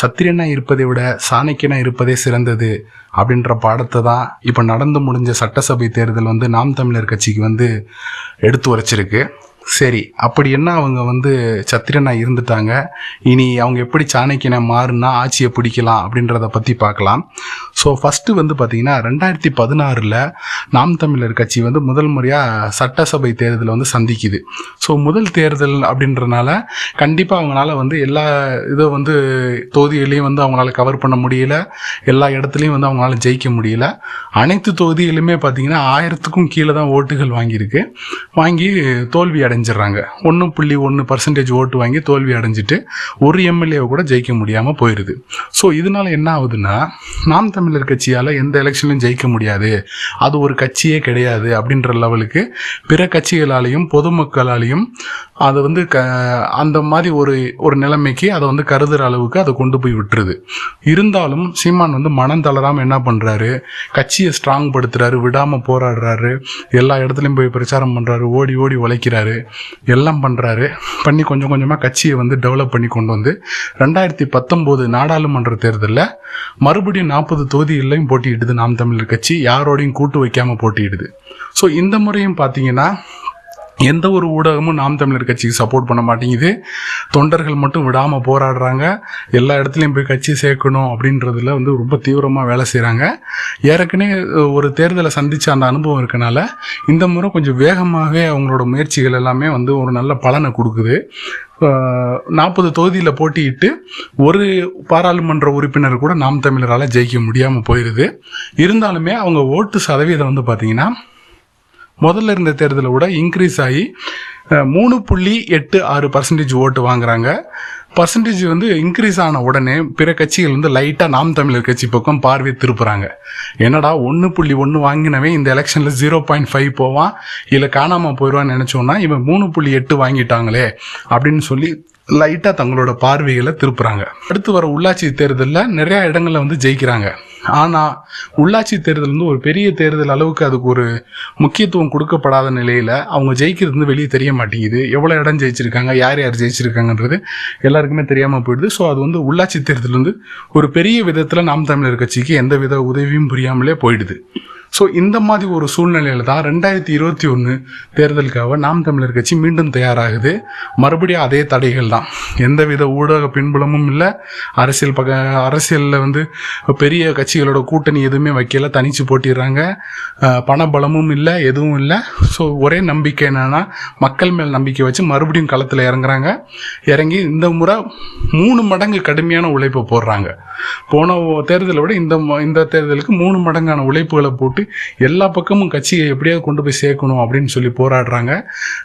சத்திரியனா இருப்பதை விட சாணக்கியனா இருப்பதே சிறந்தது அப்படின்ற பாடத்தை தான் இப்போ நடந்து முடிஞ்ச சட்டசபை தேர்தல் வந்து நாம் தமிழர் கட்சிக்கு வந்து எடுத்து உரைச்சிருக்கு. சரி அப்படி என்ன அவங்க வந்து சத்திரனா இருந்துட்டாங்க? இனி அவங்க எப்படி சாணக்கியனை மாறுனா ஆட்சியை பிடிக்கலாம் அப்படின்றத பற்றி பார்க்கலாம். ஸோ ஃபஸ்ட்டு வந்து பார்த்திங்கன்னா ரெண்டாயிரத்தி பதினாறில் நாம் தமிழர் கட்சி வந்து முதல் முறையாக சட்டசபை தேர்தலை வந்து சந்திக்குது. ஸோ முதல் தேர்தல் அப்படின்றனால கண்டிப்பாக அவங்களால வந்து எல்லா இதை வந்து தொகுதிகளையும் வந்து அவங்களால கவர் பண்ண முடியல. எல்லா இடத்துலையும் வந்து அவங்களால ஜெயிக்க முடியல. அனைத்து தொகுதிகளுமே பார்த்தீங்கன்னா ஆயிரத்துக்கும் கீழே தான் ஓட்டுகள் வாங்கியிருக்கு. வாங்கி தோல்வி அடைஞ்சிடுறாங்க. ஒன்று புள்ளி ஒன்று பர்சன்டேஜ் ஓட்டு வாங்கி தோல்வி அடைஞ்சிட்டு ஒரு எம்எல்ஏவை கூட ஜெயிக்க முடியாமல் போயிடுது ஸோ இதனால என்ன ஆகுதுன்னா நாம் தமிழர் கட்சியால் எந்த எலெக்ஷன்லையும் ஜெயிக்க முடியாது. அது ஒரு கட்சியே கிடையாது அப்படின்ற லெவலுக்கு பிற கட்சிகளாலையும் பொதுமக்களாலையும் அதை வந்து க அந்த மாதிரி ஒரு ஒரு நிலைமைக்கு அதை வந்து கருதுகிற அளவுக்கு அதை கொண்டு போய் விட்டுருது. இருந்தாலும் சீமான் வந்து மனம் தளராமல் என்ன பண்ணுறாரு கட்சியை ஸ்ட்ராங் படுத்துறாரு விடாமல் போராடுறாரு. எல்லா இடத்துலையும் போய் பிரச்சாரம் பண்ணுறாரு ஓடி ஓடி உழைக்கிறாரு. எல்லாம் பண்ணுறாரு பண்ணி கொஞ்சம் கொஞ்சமாக கட்சியை வந்து டெவலப் பண்ணி கொண்டு வந்து ரெண்டாயிரத்தி பத்தொம்போது நாடாளுமன்ற தேர்தலில் மறுபடியும் நாற்பது தொகுதிகளையும் போட்டியிடுது நாம் தமிழர் கட்சி. யாரோடையும் கூட்டு வைக்காமல் போட்டியிடுது. ஸோ இந்த முறையும் பார்த்தீங்கன்னா எந்த ஒரு ஊடகமும் நாம் தமிழர் கட்சிக்கு சப்போர்ட் பண்ண மாட்டேங்குது. தொண்டர்கள் மட்டும் விடாமல் போராடுறாங்க. எல்லா இடத்துலையும் போய் கட்சி சேர்க்கணும் அப்படின்றதுல வந்து ரொம்ப தீவிரமாக வேலை செய்கிறாங்க ஏற்கனவே ஒரு தேர்தலை சந்தித்த அந்த அனுபவம் இருக்கனால இந்த முறை கொஞ்சம் வேகமாகவே அவங்களோட முயற்சிகள் எல்லாமே வந்து ஒரு நல்ல பலனை கொடுக்குது. நாற்பது தொகுதியில் போட்டியிட்டு ஒரு பாராளுமன்ற உறுப்பினர் கூட நாம் தமிழரால் ஜெயிக்க முடியாமல் போயிடுது இருந்தாலுமே அவங்க ஓட்டு சதவீதம் வந்து பார்த்திங்கன்னா முதல்ல இருந்த தேர்தலை விட இன்க்ரீஸ் ஆகி மூணு புள்ளி எட்டு ஆறு பர்சன்டேஜ் ஓட்டு வாங்குறாங்க. பர்சன்டேஜ் வந்து இன்க்ரீஸ் ஆன உடனே பிற கட்சிகள் வந்து லைட்டாக நாம் தமிழர் கட்சி பக்கம் பார்வை திருப்புறாங்க. என்னடா ஒன்று புள்ளி ஒன்று வாங்கினவே இந்த எலெக்ஷனில் ஜீரோ பாயிண்ட் ஃபைவ் போவான் இல்லை காணாமல் போயிடுவான்னு நினச்சோன்னா இவன் மூணு புள்ளி எட்டு வாங்கிட்டாங்களே அப்படின்னு சொல்லி லைட்டாக தங்களோட பார்வைகளை திருப்புறாங்க. அடுத்து வர உள்ளாட்சி தேர்தலில் நிறையா இடங்களில் வந்து ஜெயிக்கிறாங்க. ஆனால் உள்ளாட்சி தேர்தல் வந்து ஒரு பெரிய தேர்தல் அளவுக்கு அதுக்கு ஒரு முக்கியத்துவம் கொடுக்கப்படாத நிலையில் அவங்க ஜெயிக்கிறது வந்து வெளியே தெரிய மாட்டேங்குது. எவ்வளோ இடம் ஜெயிச்சிருக்காங்க யார் யார் ஜெயிச்சிருக்காங்கன்றது எல்லாருக்குமே தெரியாமல் போயிடுது. ஸோ அது வந்து உள்ளாட்சி தேர்தல் வந்து ஒரு பெரிய விதத்தில் நாம் தமிழர் கட்சிக்கு எந்த வித உதவியும் புரியாமலே போயிடுது. ஸோ இந்த மாதிரி ஒரு சூழ்நிலையில் தான் ரெண்டாயிரத்தி இருபத்தி ஒன்று தேர்தலுக்காக நாம் தமிழர் கட்சி மீண்டும் தயாராகுது. மறுபடியும் அதே தடைகள் தான் எந்தவித ஊடக பின்புலமும் இல்லை. அரசியல் பக அரசியலில் வந்து பெரிய கட்சிகளோட கூட்டணி எதுவுமே வைக்கல. தனிச்சு போட்டிடுறாங்க. பணபலமும் இல்லை எதுவும் இல்லை. ஸோ ஒரே நம்பிக்கை என்னென்னா மக்கள் மேல் நம்பிக்கை வச்சு மறுபடியும் களத்தில் இறங்குறாங்க. இறங்கி இந்த முறை மூணு மடங்கு கடுமையான உழைப்பை போடுறாங்க. போன தேர்தலை விட இந்த இந்த தேர்தலுக்கு மூணு மடங்கான உழைப்புகளை போட்டு எல்லா பக்கமும் கட்சியை எப்படியாவது கொண்டு போய் சேர்க்கணும் அப்படின்னு சொல்லி போராடுறாங்க.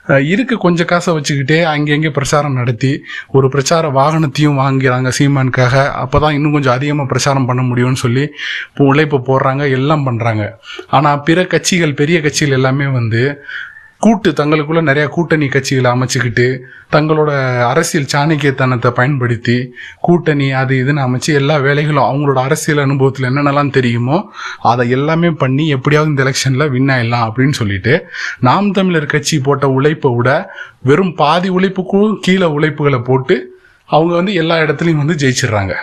அஹ் இருக்க கொஞ்சம் காசை வச்சுக்கிட்டே அங்கங்கே பிரச்சாரம் நடத்தி ஒரு பிரச்சார வாகனத்தையும் வாங்கிறாங்க சீமானுக்காக. அப்போ தான் இன்னும் கொஞ்சம் அதிகமாக பிரச்சாரம் பண்ண முடியும்னு சொல்லி இப்போ உழைப்பு போடுறாங்க எல்லாம் பண்ணுறாங்க ஆனால் பிற கட்சிகள் பெரிய கட்சிகள் எல்லாமே வந்து கூட்டு தங்களுக்குள்ள நிறைய கூட்டணி கட்சிகளை அமைச்சுக்கிட்டு தங்களோட அரசியல் சாணக்கியத்தனத்தை பயன்படுத்தி கூட்டணி அது இதுன்னு அமைச்சு எல்லா வேலைகளும் அவங்களோட அரசியல் அனுபவத்தில் என்னென்னலாம் தெரியுமோ அதை எல்லாமே பண்ணி எப்படியாவது இந்த எலெக்ஷனில் வின் ஆயிடலாம் அப்படின்னு சொல்லிட்டு நாம் தமிழர் கட்சி போட்ட உழைப்பை விட வெறும் பாதி உழைப்புக்கும் கீழே உழைப்புகளை போட்டு அவங்க வந்து எல்லா இடத்துலையும் வந்து ஜெயிச்சிடுறாங்க.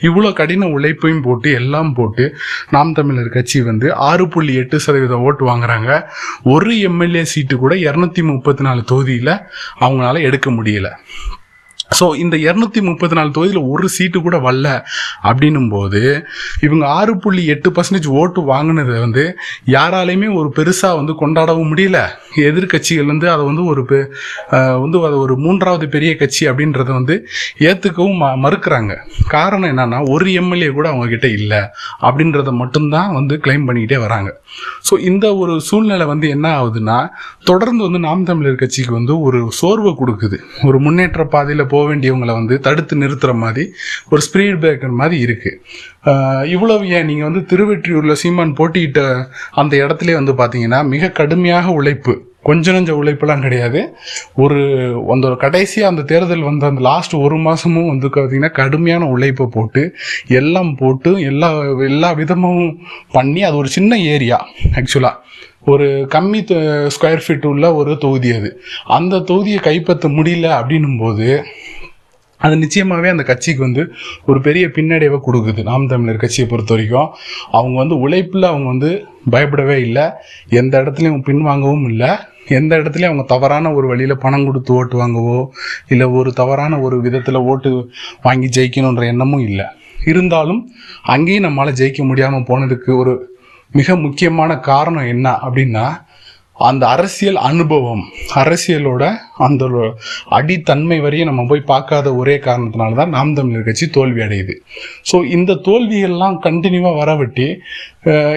இவ்வளோ கடின உழைப்பையும் போட்டு எல்லாம் போட்டு நாம் தமிழர் கட்சி வந்து ஆறு புள்ளி எட்டு சதவீதம் ஓட்டு வாங்குறாங்க. ஒரு எம்எல்ஏ சீட்டு கூட இரநூத்தி முப்பத்தி நாலு தொகுதியில் அவங்களால எடுக்க முடியல. ஸோ இந்த இரநூத்தி முப்பத்தி நாலு தொகுதியில் ஒரு சீட்டு கூட வரல அப்படின்னும் போது இவங்க ஆறு புள்ளி எட்டு பர்சன்டேஜ் ஓட்டு வாங்கினதை வந்து யாராலையுமே ஒரு பெருசாக வந்து கொண்டாடவும் முடியல. எதிர்க்கட்சிகள் வந்து அதை வந்து ஒரு பெ- வந்து அதை ஒரு மூன்றாவது பெரிய கட்சி அப்படின்றத வந்து ஏற்றுக்கவும் ம மறுக்கிறாங்க. காரணம் என்னன்னா ஒரு எம்எல்ஏ கூட அவங்க கிட்ட இல்லை அப்படின்றத மட்டும்தான் வந்து கிளைம் பண்ணிக்கிட்டே வராங்க. ஸோ இந்த ஒரு சூழ்நிலை வந்து என்ன ஆகுதுன்னா தொடர்ந்து வந்து நாம் தமிழர் கட்சிக்கு வந்து ஒரு சோர்வை கொடுக்குது. ஒரு முன்னேற்ற பாதையில் போக வேண்டியவங்களை வந்து தடுத்து நிறுத்துகிற மாதிரி ஒரு ஸ்பீட் பிரேக்கர் மாதிரி இருக்குது இவ்வளவு ஏன் நீங்கள் வந்து திருவெற்றியூரில் சீமான் போட்டியிட்ட அந்த இடத்துல வந்து பார்த்தீங்கன்னா மிக கடுமையாக உழைப்பு. கொஞ்ச நஞ்ச உழைப்பெல்லாம் கிடையாது. ஒரு அந்த கடைசியாக அந்த தேர்தல் வந்த அந்த லாஸ்ட் ஒரு மாதமும் வந்து பார்த்திங்கன்னா கடுமையான உழைப்பை போட்டு எல்லாம் போட்டு எல்லா எல்லா விதமும் பண்ணி அது ஒரு சின்ன ஏரியா ஆக்சுவலாக ஒரு கம்மி ஸ்கொயர் ஃபீட் உள்ள ஒரு தொகுதி அது. அந்த தொகுதியை கைப்பற்ற முடியல அப்படின்னும் போது அது நிச்சயமாகவே அந்த கட்சிக்கு வந்து ஒரு பெரிய பின்னடைவை கொடுக்குது. நாம் தமிழர் கட்சியை பொறுத்த வரைக்கும் அவங்க வந்து உழைப்பில் அவங்க வந்து பயப்படவே இல்லை. எந்த இடத்துலையும் பின்வாங்கவும் இல்லை. எந்த இடத்துலையும் அவங்க தவறான ஒரு வழியில் பணம் கொடுத்து ஓட்டு வாங்கவோ இல்லை ஒரு தவறான ஒரு விதத்தில் ஓட்டு வாங்கி ஜெயிக்கணுன்ற எண்ணமும் இல்லை. இருந்தாலும் அங்கேயும் நம்மளால் ஜெயிக்க முடியாமல் போனதுக்கு ஒரு மிக முக்கியமான காரணம் என்ன அப்படின்னா அந்த அரசியல் அனுபவம் அரசியலோட அந்த அடித்தன்மை வரையும் நம்ம போய் பார்க்காத ஒரே காரணத்தினால தான் நாம் தமிழர் கட்சி தோல்வி அடையுது. ஸோ இந்த தோல்வியெல்லாம் கண்டினியூவாக வரவிட்டு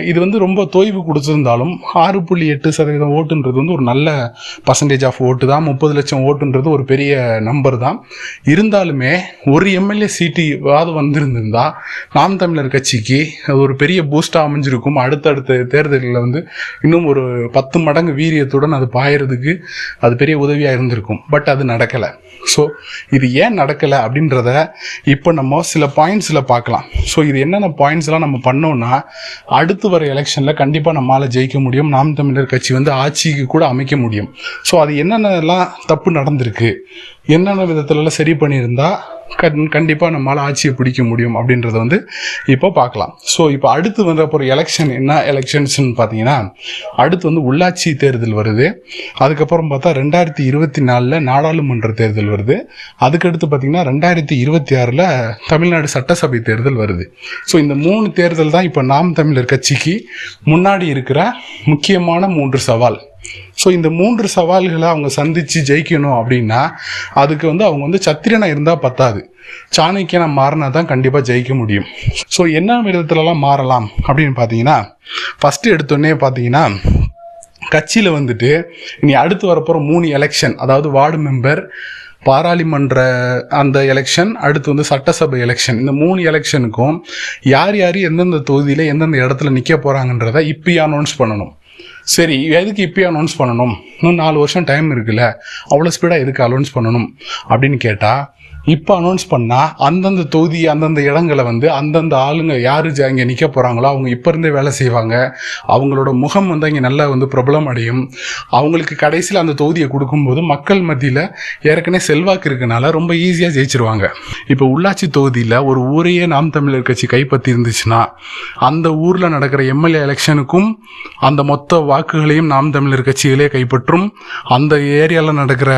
இது வந்து ரொம்ப தொய்வு கொடுத்துருந்தாலும் ஆறு புள்ளி எட்டு சதவீதம் ஓட்டுன்றது வந்து ஒரு நல்ல பர்சன்டேஜ் ஆஃப் ஓட்டு தான். முப்பது லட்சம் ஓட்டுன்றது ஒரு பெரிய நம்பர் தான். இருந்தாலுமே ஒரு எம்எல்ஏ சீட்டு வாது வந்திருந்திருந்தா நாம் தமிழர் கட்சிக்கு அது ஒரு பெரிய பூஸ்டாக அமைஞ்சிருக்கும். அடுத்தடுத்த தேர்தலில் வந்து இன்னும் ஒரு பத்து மடங்கு வீரியத்துடன் அது பாயறதுக்கு அது பெரிய உதவியாக இருந்தது இருந்திருக்கும் பட் அது நடக்கலை. ஸோ இது ஏன் நடக்கலை அப்படின்றத இப்போ நம்ம சில பாயிண்ட்ஸில் பார்க்கலாம். ஸோ இது என்னென்ன பாயிண்ட்ஸ்லாம் நம்ம பண்ணோம்னா அடுத்து வர எலெக்ஷனில் கண்டிப்பாக நம்மளால் ஜெயிக்க முடியும். நாம் தமிழர் கட்சி வந்து ஆட்சிக்கு கூட அமைக்க முடியும். ஸோ அது என்னென்னலாம் தப்பு நடந்திருக்கு? என்னென்ன விதத்துலலாம் சரி பண்ணியிருந்தால் கண் கண்டிப்பாக நம்மளால் ஆட்சியை பிடிக்க முடியும் அப்படின்றத வந்து இப்போ பார்க்கலாம். ஸோ இப்போ அடுத்து வந்த அப்புறம் எலெக்ஷன் என்ன? எலெக்ஷன்ஸ்னு பார்த்தீங்கன்னா அடுத்து வந்து உள்ளாட்சி தேர்தல் வருது. அதுக்கப்புறம் பார்த்தா ரெண்டாயிரத்தி இருபத்தி நாலில் நாடாளுமன்ற தேர்தல் வருது. அதுக்கடுத்து பார்த்தீங்கன்னா ரெண்டாயிரத்தி இருபத்தி ஆறில் தமிழ்நாடு சட்டசபை தேர்தல் வருது. ஸோ இந்த மூணு தேர்தல் தான் இப்போ நாம் தமிழர் கட்சிக்கு முன்னாடி இருக்கிற முக்கியமான மூன்று சவால். ஸோ இந்த மூன்று சவால்களை அவங்க சந்தித்து ஜெயிக்கணும் அப்படின்னா அதுக்கு வந்து அவங்க வந்து சத்திரனாக இருந்தால் பத்தாது. சாணக்கியனாக மாறினா தான் கண்டிப்பாக ஜெயிக்க முடியும். ஸோ என்ன விதத்துலலாம் மாறலாம் அப்படின்னு பார்த்தீங்கன்னா ஃபஸ்ட்டு எடுத்தோடனே பார்த்தீங்கன்னா கட்சியில் வந்துட்டு இனி அடுத்து வரப்போகிற மூணு எலெக்ஷன் அதாவது வார்டு மெம்பர் பாராளுமன்ற அந்த எலெக்ஷன் அடுத்து வந்து சட்டசபை எலெக்ஷன் இந்த மூணு எலெக்ஷனுக்கும் யார் யார் எந்தெந்த தொகுதியில் எந்தெந்த இடத்துல நிற்க போகிறாங்கன்றத இப்போயே அனௌன்ஸ் பண்ணணும். சரி எதுக்கு இப்பயே அனௌன்ஸ் பண்ணணும்? இன்னும் நாலு வருஷம் டைம் இருக்குல்ல. அவ்வளோ ஸ்பீடாக எதுக்கு அனௌன்ஸ் பண்ணணும்? அப்படின்னு கேட்டால் இப்போ அனௌன்ஸ் பண்ணால் அந்தந்த தொகுதி அந்தந்த இடங்களை வந்து அந்தந்த ஆளுங்க யார் அங்கே நிற்க போகிறாங்களோ அவங்க இப்போ இருந்தே வேலை செய்வாங்க. அவங்களோட முகம் வந்து அங்கே நல்லா வந்து பிரபலம் அடையும். அவங்களுக்கு கடைசியில் அந்த தொகுதியை கொடுக்கும்போது மக்கள் மத்தியில் ஏற்கனவே செல்வாக்கு இருக்கனால ரொம்ப ஈஸியாக ஜெயிச்சிருவாங்க. இப்போ உள்ளாட்சி தொகுதியில் ஒரு ஊரையே நாம் தமிழர் கட்சி கைப்பற்றி இருந்துச்சுன்னா அந்த ஊரில் நடக்கிற எம்எல்ஏ எலெக்ஷனுக்கும் அந்த மொத்த வாக்குகளையும் நாம் தமிழர் கட்சிகளே கைப்பற்றும். அந்த ஏரியாவில் நடக்கிற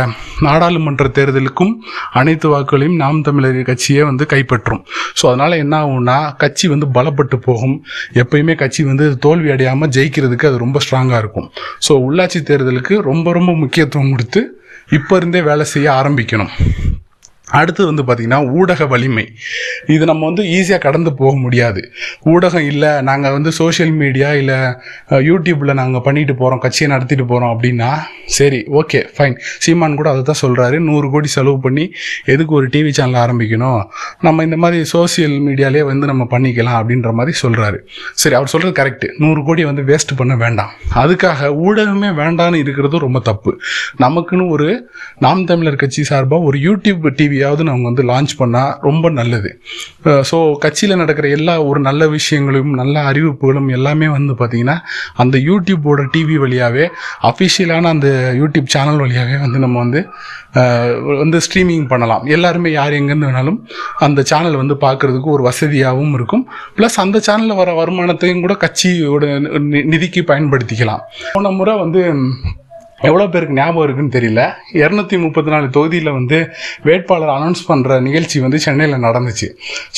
நாடாளுமன்ற தேர்தலுக்கும் அனைத்து வாக்குகளையும் நாம் தமிழர் கட்சியே வந்து கைப்பற்றும். ஸோ அதனால் என்ன ஆகும்னா கட்சி வந்து பலப்பட்டு போகும். எப்பயுமே கட்சி வந்து தோல்வி அடையாமல் ஜெயிக்கிறதுக்கு அது ரொம்ப ஸ்ட்ராங்காக இருக்கும். ஸோ உள்ளாட்சி தேர்தலுக்கு ரொம்ப ரொம்ப முக்கியத்துவம் கொடுத்து இப்போ இருந்தே வேலை செய்ய ஆரம்பிக்கணும். அடுத்து வந்து பார்த்திங்கன்னா ஊடக வலிமை. இது நம்ம வந்து ஈஸியாக கடந்து போக முடியாது. ஊடகம் இல்லை நாங்கள் வந்து சோஷியல் மீடியா இல்லை யூடியூப்பில் நாங்கள் பண்ணிட்டு போகிறோம் கட்சியை நடத்திட்டு போகிறோம் அப்படின்னா சரி ஓகே ஃபைன் சீமான் கூட அதை தான் சொல்கிறாரு நூறு கோடி செலவு பண்ணி எதுக்கு ஒரு டிவி சேனல் ஆரம்பிக்கணும்? நம்ம இந்த மாதிரி சோஷியல் மீடியாலே வந்து நம்ம பண்ணிக்கலாம் அப்படின்ற மாதிரி சொல்கிறாரு சரி அவர் சொல்கிறது கரெக்டு நூறு கோடி வந்து வேஸ்ட் பண்ண வேண்டாம். அதுக்காக ஊடகமே வேண்டான்னு இருக்கிறது ரொம்ப தப்பு. நமக்குன்னு ஒரு நாம் தமிழர் கட்சி சார்பாக ஒரு யூடியூப் டிவி எப்படியாவது அவங்க வந்து லான்ச் பண்ணால் ரொம்ப நல்லது. ஸோ கட்சியில் நடக்கிற எல்லா ஒரு நல்ல விஷயங்களும் நல்ல அறிவிப்புகளும் எல்லாமே வந்து பார்த்திங்கன்னா அந்த யூடியூப்போட டிவி வழியாகவே அஃபிஷியலான அந்த யூடியூப் சேனல் வழியாகவே வந்து நம்ம வந்து வந்து ஸ்ட்ரீமிங் பண்ணலாம். எல்லாருமே யார் எங்கேருந்து வேணாலும் அந்த சேனல் வந்து பார்க்குறதுக்கு ஒரு வசதியாகவும் இருக்கும். ப்ளஸ் அந்த சேனலில் வர வருமானத்தையும் கூட கட்சியோட நிதிக்கு பயன்படுத்திக்கலாம். போன முறை வந்து எவ்வளோ பேருக்கு ஞாபகம் இருக்குன்னு தெரியல. இரநூத்தி முப்பத்தி நாலு தொகுதியில் வந்து வேட்பாளர் அனௌன்ஸ் பண்ணுற நிகழ்ச்சி வந்து சென்னையில் நடந்துச்சு.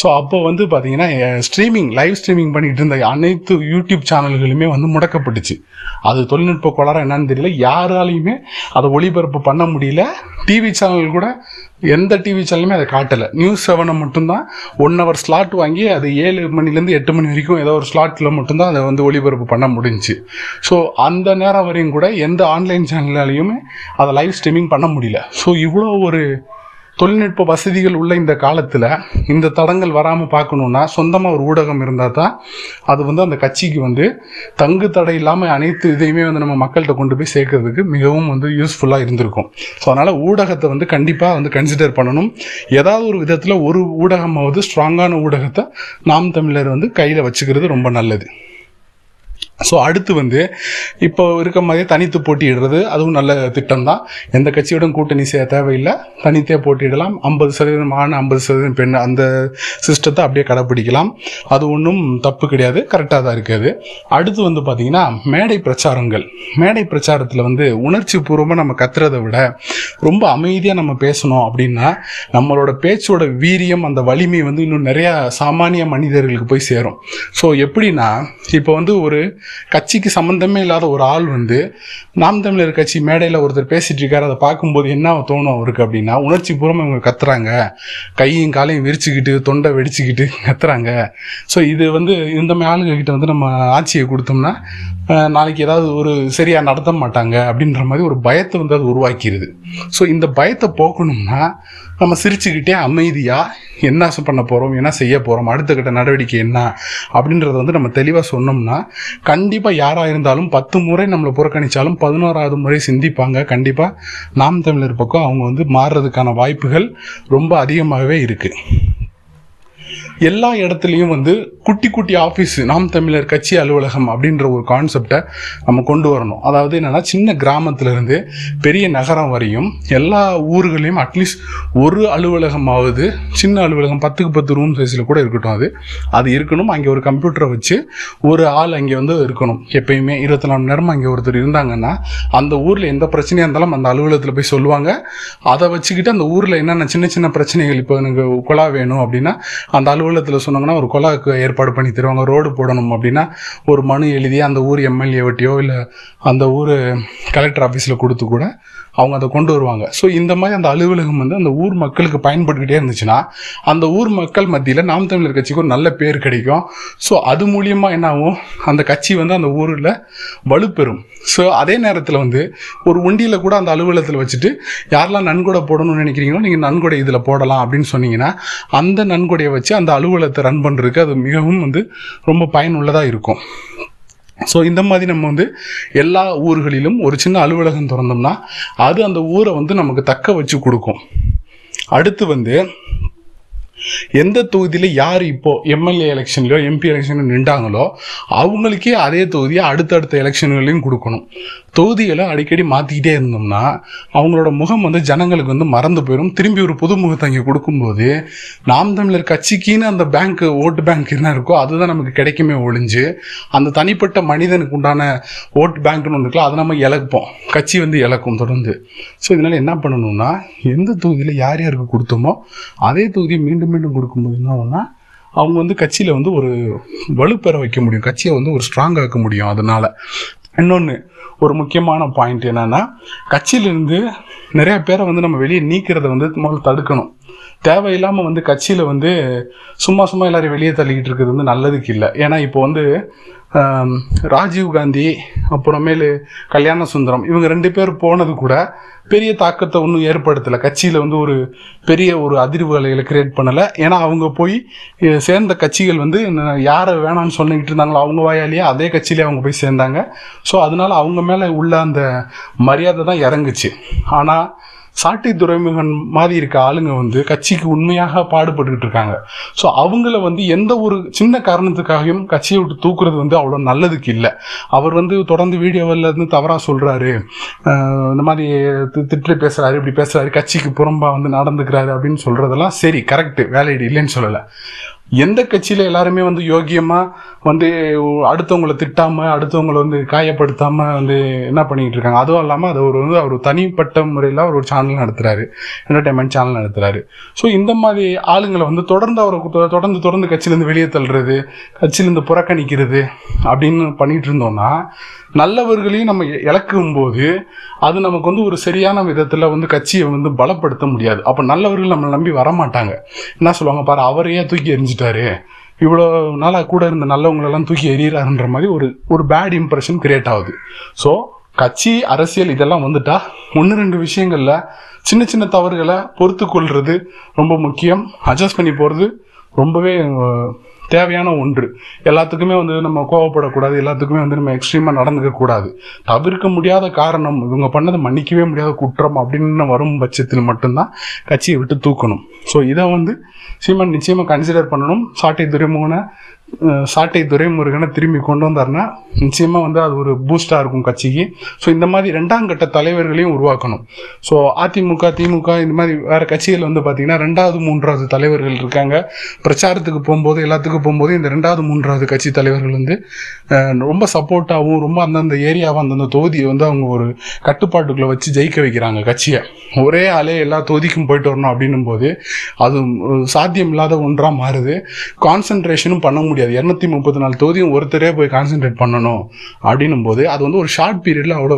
ஸோ அப்போ வந்து பார்த்தீங்கன்னா ஸ்ட்ரீமிங் லைவ் ஸ்ட்ரீமிங் பண்ணிகிட்டு இருந்த அனைத்து யூடியூப் சேனல்களுமே வந்து முடக்கப்பட்டுச்சு. அது தொழில்நுட்ப கோளாறு என்னன்னு தெரியல. யாராலையுமே அதை ஒளிபரப்பு பண்ண முடியல. டிவி சேனல் கூட எந்த டிவி சேனலுமே அதை காட்டலை. நியூஸ் செவனை மட்டும்தான் ஒன் ஹவர் ஸ்லாட் வாங்கி அது ஏழு மணிலேருந்து எட்டு மணி வரைக்கும் ஏதோ ஒரு ஸ்லாட்டில் மட்டும்தான் அதை வந்து ஒளிபரப்பு பண்ண முடிஞ்சுச்சு. ஸோ அந்த நேரம் வரையும் கூட எந்த ஆன்லைன் சேனலாலையுமே அதை லைவ் ஸ்ட்ரீமிங் பண்ண முடியல. ஸோ இவ்வளோ ஒரு தொழில்நுட்ப வசதிகள் உள்ள இந்த காலத்தில் இந்த தடங்கள் வராமல் பார்க்கணுன்னா சொந்தமாக ஒரு ஊடகம் இருந்தால் தான் அது வந்து அந்த கட்சிக்கு வந்து தங்கு தடை இல்லாமல் அனைத்து இதையுமே வந்து நம்ம மக்கள்கிட்ட கொண்டு போய் சேர்க்கறதுக்கு மிகவும் வந்து யூஸ்ஃபுல்லாக இருந்திருக்கும். ஸோ அதனால் ஊடகத்தை வந்து கண்டிப்பாக வந்து கன்சிடர் பண்ணணும். ஏதாவது ஒரு விதத்தில் ஒரு ஊடகமாவது ஸ்ட்ராங்கான ஊடகத்தை நாம் தமிழர் வந்து கையில் வச்சுக்கிறது ரொம்ப நல்லது. ஸோ அடுத்து வந்து இப்போ இருக்க மாதிரியே தனித்து போட்டியிடுறது அதுவும் நல்ல திட்டம் தான் எந்த கட்சியோடும் கூட்டணி செய்ய தேவையில்லை. தனித்தே போட்டியிடலாம். ஐம்பது சதவீதம் ஆண் ஐம்பது சதவீதம் பெண் அந்த சிஸ்டத்தை அப்படியே கடைப்பிடிக்கலாம். அது ஒன்றும் தப்பு கிடையாது. கரெக்டாக தான் இருக்குது. அடுத்து வந்து பார்த்திங்கன்னா மேடை பிரச்சாரங்கள். மேடை பிரச்சாரத்தில் வந்து உணர்ச்சி பூர்வமாக நம்ம கத்துறதை விட ரொம்ப அமைதியாக நம்ம பேசணும் அப்படின்னா நம்மளோட பேச்சோட வீரியம் அந்த வலிமை வந்து இன்னும் நிறையா சாமானிய மனிதர்களுக்கு போய் சேரும். ஸோ எப்படின்னா இப்போ வந்து ஒரு கட்சிக்கு சம்மந்தமே இல்லாத ஒரு ஆள் வந்து நாம் தமிழர் கட்சி மேடையில் ஒருத்தர் பேசிட்டு இருக்காரு அதை பார்க்கும்போது என்ன தோணும் அவருக்கு அப்படின்னா உணர்ச்சி பூர்வமாக இவங்க கத்துறாங்க. கையும் காலையும் விரிச்சுக்கிட்டு தொண்டை வெடிச்சுக்கிட்டு கத்துறாங்க. ஸோ இது வந்து இந்த மாதிரி ஆளுங்கக்கிட்ட வந்து நம்ம ஆட்சியை கொடுத்தோம்னா நாளைக்கு ஏதாவது ஒரு சரியாக நடத்த மாட்டாங்க அப்படின்ற மாதிரி ஒரு பயத்தை வந்து அது உருவாக்கிடுது ஸோ இந்த பயத்தை போக்கணும்னா நம்ம சிரிச்சுக்கிட்டே அமைதியாக என்ன பண்ண போகிறோம் என்ன செய்ய போகிறோம் அடுத்த கட்ட நடவடிக்கை என்ன அப்படின்றத வந்து நம்ம தெளிவாக சொன்னோம்னா கண்டிப்பாக யாராக இருந்தாலும் பத்து முறை நம்மளை புறக்கணித்தாலும் பதினோராவது முறை சிந்திப்பாங்க. கண்டிப்பாக நாம் தமிழர் பக்கம் அவங்க வந்து மாறுறதுக்கான வாய்ப்புகள் ரொம்ப அதிகமாகவே இருக்குது எல்லா இடத்துலையும் வந்து குட்டி குட்டி ஆஃபீஸ் நாம் தமிழர் கட்சி அலுவலகம் அப்படின்ற ஒரு கான்செப்டை நம்ம கொண்டு வரணும். அதாவது என்னன்னா சின்ன கிராமத்துல இருந்து பெரிய நகரம் வரையும் எல்லா ஊர்களையும் அட்லீஸ்ட் ஒரு அலுவலகமாவது சின்ன அலுவலகம் பத்துக்கு பத்து ரூம் சைஸில் கூட இருக்கட்டும் அது. அது இருக்கணும். அங்கே ஒரு கம்ப்யூட்டரை வச்சு ஒரு ஆள் அங்கே வந்து இருக்கணும். எப்பயுமே இருபத்தி நாலு நேரம் அங்கே ஒருத்தர் இருந்தாங்கன்னா அந்த ஊரில் எந்த பிரச்சனையாக இருந்தாலும் அந்த அலுவலகத்தில் போய் சொல்லுவாங்க. அதை வச்சுக்கிட்டு அந்த ஊரில் என்னென்ன சின்ன சின்ன பிரச்சனைகள் இப்போ எனக்கு குழா வேணும் அப்படின்னா அந்த அலுவலகத்தில் சொன்னாங்கன்னா ஒரு குழாக்கு ஏற்பாடு பண்ணி தருவாங்க. ரோடு போடணும் அப்படின்னா ஒரு மனு எழுதி அந்த ஊர் எம்எல்ஏவட்டியோ இல்லை அந்த ஊர் கலெக்டர் ஆஃபீஸில் கொடுத்து கூட அவங்க அதை கொண்டு வருவாங்க. ஸோ இந்த மாதிரி அந்த அலுவலகம் வந்து அந்த ஊர் மக்களுக்கு பயன்பட்டுக்கிட்டே இருந்துச்சுன்னா அந்த ஊர் மக்கள் மத்தியில் நாம் தமிழர் கட்சிக்கு ஒரு நல்ல பேர் கிடைக்கும். ஸோ அது மூலியமாக என்ன ஆகும்? அந்த கட்சி வந்து அந்த ஊரில் வலுப்பெறும். ஸோ அதே நேரத்தில் வந்து ஒரு உண்டியில் கூட அந்த அலுவலகத்தில் வச்சுட்டு யாரெல்லாம் நன்கொடை போடணும்னு நினைக்கிறீங்களோ நீங்கள் நன்கொடை இதில் போடலாம் அப்படின்னு சொன்னீங்கன்னா அந்த நன்கொடையை வச்சு அந்த அலுவலகத்தை ரன் பண்ணுறதுக்கு அது மிகவும் வந்து ரொம்ப பயனுள்ளதாக இருக்கும். ஸோ இந்த மாதிரி நம்ம வந்து எல்லா ஊர்களிலும் ஒரு சின்ன அலுவலகம் திறந்தோம்னா அது அந்த ஊரை வந்து நமக்கு தக்க வச்சு கொடுக்கும். அடுத்து வந்து எந்த தொகுதியில் யார் இப்போ எம்எல்ஏ எலெக்ஷன்லையோ எம்பி எலெக்ஷன்லையோ நின்றாங்களோ அவங்களுக்கே அதே தொகுதியை அடுத்தடுத்த எலெக்ஷன்களையும் கொடுக்கணும். தொகுதிகளை அடிக்கடி மாற்றிக்கிட்டே இருந்தோம்னா அவங்களோட முகம் வந்து ஜனங்களுக்கு வந்து மறந்து போயிடும் திரும்பி ஒரு புது முகத்தை அங்கே கொடுக்கும்போது நாம் தமிழர் கட்சிக்குன்னு அந்த பேங்க் ஓட்டு பேங்க் என்ன இருக்கோ அதுதான் நமக்கு கிடைக்குமே ஒழிஞ்சு அந்த தனிப்பட்ட மனிதனுக்கு உண்டான ஓட்டு பேங்க்னு ஒன்று இருக்குல்ல அதை நம்ம இழப்போம். கட்சி வந்து இழக்கும் தொடர்ந்து. ஸோ இதனால் என்ன பண்ணணும்னா எந்த தொகுதியில் யார் யாருக்கு கொடுத்தோமோ அதே தொகுதியை மீண்டும் மீண்டும் கொடுக்கும்போது என்ன ஆகும்னா அவங்க வந்து கட்சியில் வந்து ஒரு வலுப்பெற வைக்க முடியும். கட்சியை வந்து ஒரு ஸ்ட்ராங் ஆக்க முடியும் அதனால. இன்னொன்று ஒரு முக்கியமான பாயிண்ட் என்னன்னா கட்சியிலேருந்து நிறைய பேரை வந்து நம்ம வெளியே நீக்கிறத வந்து முதல்ல தடுக்கணும். தேவையில்லாமல் வந்து கட்சியில் வந்து சும்மா சும்மா எல்லாரும் வெளியே தள்ளிக்கிட்டு இருக்கிறது வந்து நல்லதுக்கு இல்லை. ஏன்னா இப்போ வந்து ராஜீவ் காந்தி அப்புறமேலு கல்யாண சுந்தரம் இவங்க ரெண்டு பேர் போனது கூட பெரிய தாக்கத்தை ஒன்றும் ஏற்படுத்தலை. கட்சியில் வந்து ஒரு பெரிய ஒரு அதிர்வுகளை கிரியேட் பண்ணலை. ஏன்னா அவங்க போய் சேர்ந்த கட்சிகள் வந்து யாரை வேணாம்னு சொல்லிக்கிட்டு இருந்தாங்களோ அவங்க வாயாலேயே அதே கட்சியிலே அவங்க போய் சேர்ந்தாங்க. ஸோ அதனால அவங்க மேலே உள்ள அந்த மரியாதை தான் இறங்குச்சு. ஆனால் சாட்டி துறைமுகன் மாதிரி இருக்க ஆளுங்க வந்து கட்சிக்கு உண்மையாக பாடுபட்டுக்கிட்டு இருக்காங்க. ஸோ அவங்கள வந்து எந்த ஒரு சின்ன காரணத்துக்காகவும் கட்சியை விட்டு தூக்குறது வந்து அவ்வளோ நல்லதுக்கு இல்லை. அவர் வந்து தொடர்ந்து வீடியோவில் இருந்து தவறாக சொல்கிறாரு இந்த மாதிரி திட்டு பேசுகிறாரு இப்படி பேசுகிறாரு கட்சிக்கு புறம்பாக வந்து நடந்துக்கிறாரு அப்படின்னு சொல்கிறதெல்லாம் சரி கரெக்டு வேலையிடு இல்லைன்னு சொல்லலை. எந்த கட்சியில் எல்லாருமே வந்து யோகியமாக வந்து அடுத்தவங்களை திட்டாமல் அடுத்தவங்களை வந்து காயப்படுத்தாமல் வந்து என்ன பண்ணிக்கிட்டு இருக்காங்க? அதுவும் இல்லாமல் அது ஒரு வந்து அவர் தனிப்பட்ட முறையில் அவர் ஒரு சேனல் நடத்துகிறாரு என்டர்டைன்மெண்ட் சேனல் நடத்துகிறாரு ஸோ இந்த மாதிரி ஆளுங்களை வந்து தொடர்ந்து அவரை தொடர்ந்து தொடர்ந்து கட்சியிலேருந்து வெளியே தள்ளுறது கட்சியிலேருந்து புறக்கணிக்கிறது அப்படின்னு பண்ணிகிட்டு இருந்தோம்னா நல்லவர்களையும் நம்ம இழக்கும் போது அது நமக்கு வந்து ஒரு சரியான விதத்தில் வந்து கட்சியை வந்து பலப்படுத்த முடியாது. அப்போ நல்லவர்கள் நம்மளை நம்பி வரமாட்டாங்க. என்ன சொல்லுவாங்க பாரு அவரையே தூக்கி எறிஞ்சிட்டாரு இவ்வளோ நாளாக கூட இருந்த நல்லவங்களெல்லாம் தூக்கி எறிகிறாருன்ற மாதிரி ஒரு ஒரு பேட் இம்ப்ரெஷன் கிரியேட் ஆகுது. ஸோ கட்சி அரசியல் இதெல்லாம் வந்துட்டா ஒன்று ரெண்டு விஷயங்களில் சின்ன சின்ன தவறுகளை பொறுத்து கொள்வது ரொம்ப முக்கியம். அட்ஜஸ்ட் பண்ணி போகிறது ரொம்பவே தேவையான ஒன்று. எல்லாத்துக்குமே வந்து நம்ம கோவப்படக்கூடாது எல்லாத்துக்குமே வந்து நம்ம எக்ஸ்ட்ரீமாக நடந்துக்கக்கூடாது தவிர்க்க முடியாத காரணம் இவங்க பண்ணதை மன்னிக்கவே முடியாத குற்றம் அப்படின்னு வரும் பட்சத்தில் மட்டும்தான் கட்சியை விட்டு தூக்கணும். ஸோ இதை வந்து சீமான் நிச்சயமாக கன்சிடர் பண்ணணும். சாட்டை துறைமுகனை சாட்டை துரைமுருகனை திரும்பி கொண்டு வந்தாருன்னா நிச்சயமாக வந்து அது ஒரு பூஸ்டாக இருக்கும் கட்சிக்கு. ஸோ இந்த மாதிரி ரெண்டாம் கட்ட தலைவர்களையும் உருவாக்கணும். ஸோ அதிமுக திமுக இந்த மாதிரி வேறு கட்சிகள் வந்து பார்த்தீங்கன்னா ரெண்டாவது மூன்றாவது தலைவர்கள் இருக்காங்க. பிரச்சாரத்துக்கு போகும்போது எல்லாத்துக்கும் போகும்போது இந்த ரெண்டாவது மூன்றாவது கட்சி தலைவர்கள் வந்து ரொம்ப சப்போர்ட்டாகவும் ரொம்ப அந்தந்த ஏரியாவை அந்தந்த தொகுதியை வந்து அவங்க ஒரு கட்டுப்பாட்டுக்குள்ளே வச்சு ஜெயிக்க வைக்கிறாங்க கட்சியை. ஒரே ஆளே எல்லா தொகுதிக்கும் போயிட்டு வரணும் அப்படின்னும் போது அது சாத்தியம் இல்லாத ஒன்றாக மாறுது கான்சென்ட்ரேஷனும் பண்ண முடியாது. இரநூத்தி முப்பத்தி நாலு தொகுதியும் ஒருத்தரே போய் கான்சென்ட்ரேட் பண்ணணும் அப்படின்னும் போது அது வந்து ஒரு ஷார்ட் பீரியடில் அவ்வளோ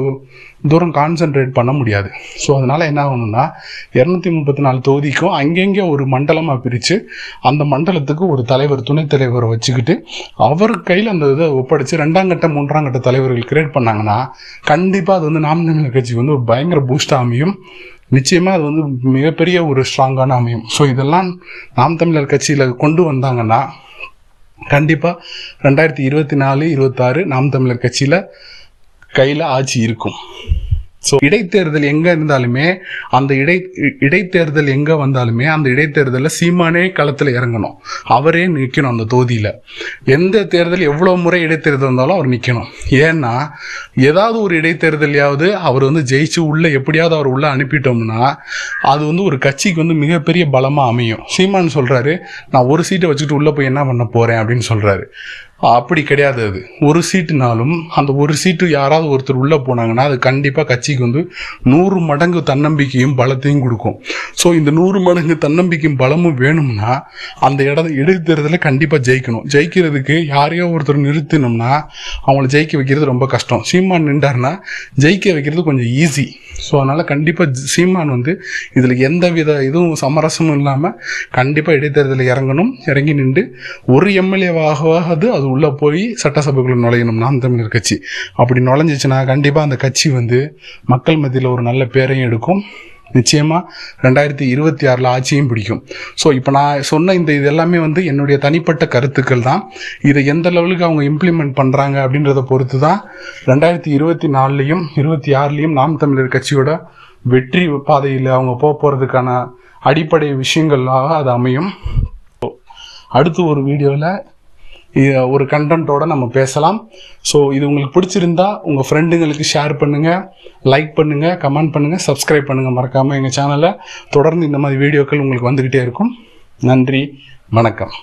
தூரம் கான்சென்ட்ரேட் பண்ண முடியாது. ஸோ அதனால் என்ன ஆகணும்னா இரநூத்தி முப்பத்தி நாலு தொகுதிக்கும் அங்கங்கே ஒரு மண்டலமாக பிரித்து அந்த மண்டலத்துக்கு ஒரு தலைவர் துணைத் தலைவரை வச்சுக்கிட்டு அவர் கையில் அந்த இதை ஒப்படைச்சு ரெண்டாம் கட்ட மூன்றாம் கட்ட தலைவர்கள் கிரியேட் பண்ணாங்கன்னா கண்டிப்பாக அது வந்து நாம் தமிழர் கட்சிக்கு வந்து ஒரு பயங்கர பூஸ்டாக அமையும். நிச்சயமாக அது வந்து மிகப்பெரிய ஒரு ஸ்ட்ராங்கான அமையும். ஸோ இதெல்லாம் நாம் தமிழர் கட்சியில் கொண்டு வந்தாங்கன்னா கண்டிப்பாக ரெண்டாயிரத்தி இருபத்தி நாலு இருபத்தாறு நாம் தமிழர் கட்சியில் கையில் ஆட்சி இருக்கும். ஸோ இடைத்தேர்தல் எங்கே இருந்தாலுமே அந்த இடை இடைத்தேர்தல் எங்கே வந்தாலுமே அந்த இடைத்தேர்தலில் சீமானே களத்தில் இறங்கணும். அவரே நிற்கணும் அந்த தொகுதியில். எந்த தேர்தல் எவ்வளோ முறை இடைத்தேர்தல் இருந்தாலும் அவர் நிற்கணும் ஏன்னா ஏதாவது ஒரு இடைத்தேர்தலையாவது அவர் வந்து ஜெயிச்சு உள்ளே எப்படியாவது அவர் உள்ளே அனுப்பிட்டோம்னா அது வந்து ஒரு கட்சிக்கு வந்து மிகப்பெரிய பலமாக அமையும். சீமான் சொல்கிறாரு நான் ஒரு சீட்டை வச்சுக்கிட்டு உள்ளே போய் என்ன பண்ண போகிறேன் அப்படின்னு சொல்கிறாரு அப்படி கிடையாது அது. ஒரு சீட்டுனாலும் அந்த ஒரு சீட்டு யாராவது ஒருத்தர் உள்ளே போனாங்கன்னா அது கண்டிப்பாக கட்சிக்கு வந்து நூறு மடங்கு தன்னம்பிக்கையும் பலத்தையும் கொடுக்கும். ஸோ இந்த நூறு மடங்கு தன்னம்பிக்கையும் பலமும் வேணும்னா அந்த இட இடைத்தேர்தலில் கண்டிப்பாக ஜெயிக்கணும். ஜெயிக்கிறதுக்கு யாரையோ ஒருத்தர் நிறுத்தினோம்னா அவங்கள ஜெயிக்க வைக்கிறது ரொம்ப கஷ்டம். சீமான் நின்றாருன்னா ஜெயிக்க வைக்கிறது கொஞ்சம் ஈஸி ஸோ அதனால் கண்டிப்பாக சீமான் வந்து இதில் எந்த வித இதுவும் சமரசமும் இல்லாமல் கண்டிப்பாக இடைத்தேர்தலில் இறங்கணும். இறங்கி நின்று ஒரு எம்எல்ஏவாகவாவது அது உள்ளே போய் சட்டசபைக்குள்ள நுழையணும் நாம் தமிழர் கட்சி. அப்படி நுழைஞ்சிச்சுன்னா கண்டிப்பாக அந்த கட்சி வந்து மக்கள் மத்தியில் ஒரு நல்ல பேரையும் எடுக்கும். நிச்சயமாக ரெண்டாயிரத்தி இருபத்தி ஆறில் ஆட்சியும் பிடிக்கும். ஸோ இப்போ நான் சொன்ன இந்த இது எல்லாமே வந்து என்னுடைய தனிப்பட்ட கருத்துக்கள் தான். இதை எந்த லெவலுக்கு அவங்க இம்ப்ளிமெண்ட் பண்ணுறாங்க அப்படின்றத பொறுத்து தான் ரெண்டாயிரத்தி இருபத்தி நாலுலேயும் இருபத்தி ஆறுலேயும் நாம் தமிழர் கட்சியோட வெற்றி பாதையில் அவங்க போக போகிறதுக்கான அடிப்படை விஷயங்களாக அது அமையும். அடுத்து ஒரு வீடியோவில் ஒரு கண்டென்ட்டோட நம்ம பேசலாம். ஸோ இது உங்களுக்கு பிடிச்சிருந்தா உங்கள் ஃப்ரெண்டுங்களுக்கு ஷேர் பண்ணுங்கள் லைக் பண்ணுங்கள் கமெண்ட் பண்ணுங்கள் சப்ஸ்கிரைப் பண்ணுங்கள் மறக்காமல் எங்கள் சேனலை தொடர்ந்து இந்த மாதிரி வீடியோக்கள் உங்களுக்கு வந்துக்கிட்டே இருக்கும். நன்றி வணக்கம்.